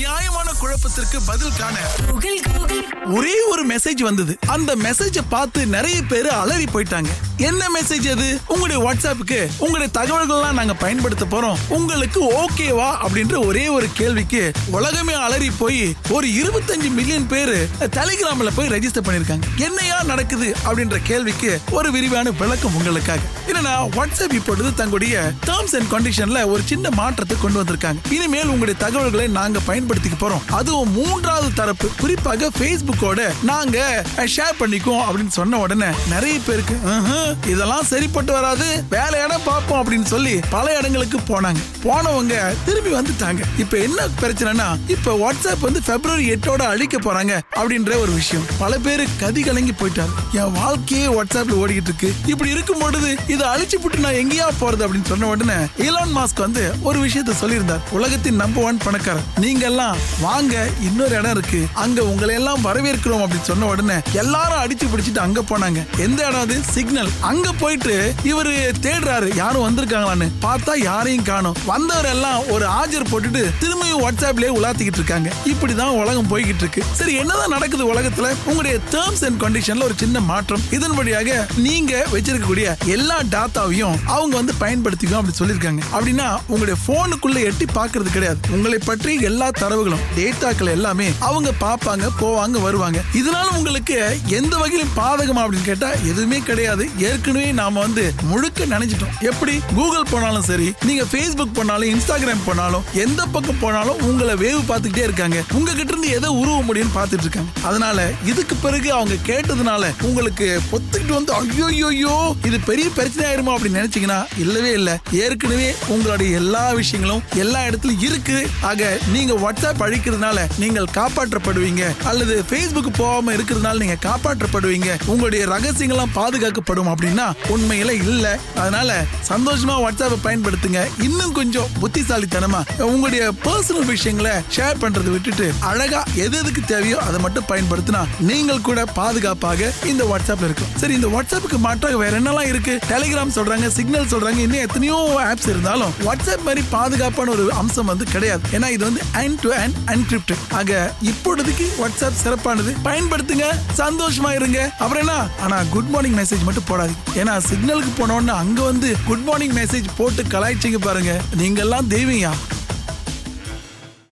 ന്യായമാണ് குழப்பத்திற்கு பதில் காண ஒரே ஒரு மெசேஜ் வந்தது. அந்த மெசேஜ பார்த்து நிறைய பேர் அலறி போயிட்டாங்க. என்ன மெசேஜ் அது? உங்களுடைய வாட்ஸ்அப்புக்கு உங்களுடைய தகவல்கள்லாம் நாங்க பயன்படுத்த போறோம். உங்களுக்கு ஓகேவா அப்படின்ற ஒரே ஒரு கேள்விக்கு உலகமே அலறி போய் ஒரு இருபத்தஞ்சு மில்லியன் பேர் டெலிகிராம்ல போய் ரெஜிஸ்டர் பண்ணிருக்காங்க. என்னையா நடக்குது? அப்படின்ற கேள்விக்கு ஒரு விரிவான விளக்கம் உங்களுக்காக. என்னன்னா வாட்ஸ்அப் இப்பொழுது தங்களுடைய டேர்ம்ஸ் அண்ட் கண்டிஷன்ல ஒரு சின்ன மாற்றத்தை கொண்டு வந்திருக்காங்க. இனிமேல் உங்களுடைய தகவல்களை நாங்க பயன்படுத்திக்க போறோம். அதுவும் மூன்றாவது தரப்பு. குறிப்பாக பேஸ்புக்கோட நாங்க ஷேர் பண்ணிக்கோம் அப்படின்னு சொன்ன உடனே நிறைய பேருக்கு இதெல்லாம் சரிப்பட்டு வராது. வேலை இடம் பார்ப்போம் அப்படின்னு சொல்லி பல இடங்களுக்கு போனாங்க. போனவங்க திரும்பி வந்துட்டாங்க. இப்ப என்ன பிரச்சனைனா இப்ப வாட்ஸ்அப் வந்து பிப்ரவரி எட்டோட அழிக்க போறாங்க அப்படின்ற ஒரு விஷயம். பல பேரு கதி கலங்கி போயிட்டாங்க. என் வாழ்க்கையே வாட்ஸ்அப்ல ஓடிக்கிட்டு இருக்கு. இப்படி இருக்கும் பொழுது இதை அழிச்சு விட்டு நான் எங்கேயா போறது? அப்படின்னு சொன்ன உடனே ஈலான் மாஸ்க் வந்து ஒரு விஷயத்த சொல்லியிருந்தார். உலகத்தின் நம்பர் ஒன் பணக்காரர். நீங்க எல்லாம் வாங்க இன்னொரு இடம் இருக்கு. அங்க உங்களை எல்லாம் வரவேற்கிறோம் அப்படின்னு சொன்ன உடனே எல்லாரும் அடிச்சு பிடிச்சிட்டு அங்க போனாங்க. எந்த இடம் அது? சிக்னல் அங்க போயிட்டு இவரு தேடுறாரு யாரும் வந்திருக்காங்களான்னு. பார்த்தா யாரையும் காணும். வந்தவர் எல்லாம் ஒரு ஆஜர் போட்டுட்டு திரும்பியும் வாட்ஸ்அப்லயே உலாத்திக்கிட்டு இருக்காங்க. இப்படிதான் உலகம் போய்கிட்டு இருக்கு. சரி என்னதான் நடக்குது உலகத்துல? உங்களுடைய டேர்ம்ஸ் அண்ட் கண்டிஷன்ல ஒரு சின்ன மாற்றம். இதன் வழியாக நீங்க வச்சிருக்கக்கூடிய எல்லா டாட்டாவையும் அவங்க வந்து பயன்படுத்திக்கும் அப்படின்னு சொல்லியிருக்காங்க. அப்படின்னா உங்களுடைய போனுக்குள்ள எட்டி பாக்குறது கிடையாது. உங்களை பற்றி எல்லா தரவுகளும் டேட்டாக்கள் எல்லாமே அவங்க பார்ப்பாங்க போவாங்க வருவாங்க. இதனால உங்களுக்கு எந்த வகையிலும் பாதகமா அப்படின்னு கேட்டா எதுவுமே கிடையாது. ஏற்கனவே நாம வந்து முழுக்க நினைச்சிட்டோம் எப்படி? கூகுள் போனாலும் சரி நீங்க ஃபேஸ்புக் போனாலும் இன்ஸ்டாகிராம் போனாலும் எந்த பக்கம் போனாலும் உங்களை வேவு பார்த்துக்கிட்டே இருக்காங்க. உங்ககிட்ட இருந்து எதை உருவ முடியும்னு பார்த்துட்டு இருக்காங்க. அதனால இதுக்கு பிறகு அவங்க கேட்டதுனால உங்களுக்கு பொத்துக்கிட்டு வந்து ஐயோ இது பெரிய பிரச்சனை ஆயிருமா? அப்படின்னு நினைச்சீங்கன்னா இல்லவே இல்லை. ஏற்கனவே உங்களுடைய எல்லா விஷயங்களும் எல்லா இடத்துலயும் இருக்கு. ஆக நீங்க வாட்ஸ்அப் அழிக்க இருக்கிறதுனால நீங்கள் காப்பாற்றப்படுவீங்க. அல்லது Facebook போகாம இருக்கிறதுனால நீங்க காப்பாற்றப்படுவீங்க. உங்களுடைய ரகசியங்கள்லாம் பாதுகாக்கப்படும் அப்படின்னா உண்மையில இல்ல. அதனால சந்தோஷமா வாட்ஸ்அப்பை பயன்படுத்துங்க. இன்னும் கொஞ்சம் புத்திசாலித்தனமா உங்களுடைய பர்சனல் விஷயங்களை ஷேர் பண்றதை விட்டுட்டு அழகா எது எதுக்கு தேவையோ அதை மட்டும் பயன்படுத்தினா நீங்கள் கூட பாதுகாப்பாக இந்த வாட்ஸ்அப்ல இருக்கும் சரி இந்த வாட்ஸ்அப்புக்கு மாற்றாக வேற என்னெல்லாம் இருக்கு? டெலிகிராம் சொல்றாங்க சிக்னல் சொல்றாங்க இன்னும் எத்தனையோ ஆப்ஸ் இருந்தாலும் வாட்ஸ்அப் மாதிரி பாதுகாப்பான ஒரு அம்சம் வந்து கிடையாது. ஏன்னா இது வந்து அண்ட் டு அண்ட் encrypted. ஆக இப்பொழுதுக்கு வாட்ஸ்அப் சிறப்பானது. பயன்படுத்துங்க சந்தோஷமா இருங்க. அப்புறம் என்ன? ஆனா குட் மார்னிங் மெசேஜ் மட்டும் போடாது ஏன்னா சிக்னலுக்கு போனோம்னா அங்க வந்து குட் மார்னிங் மெசேஜ் போட்டு கலாய்ச்சிங்க பாருங்க. நீங்க எல்லாம் தெய்வீங்க.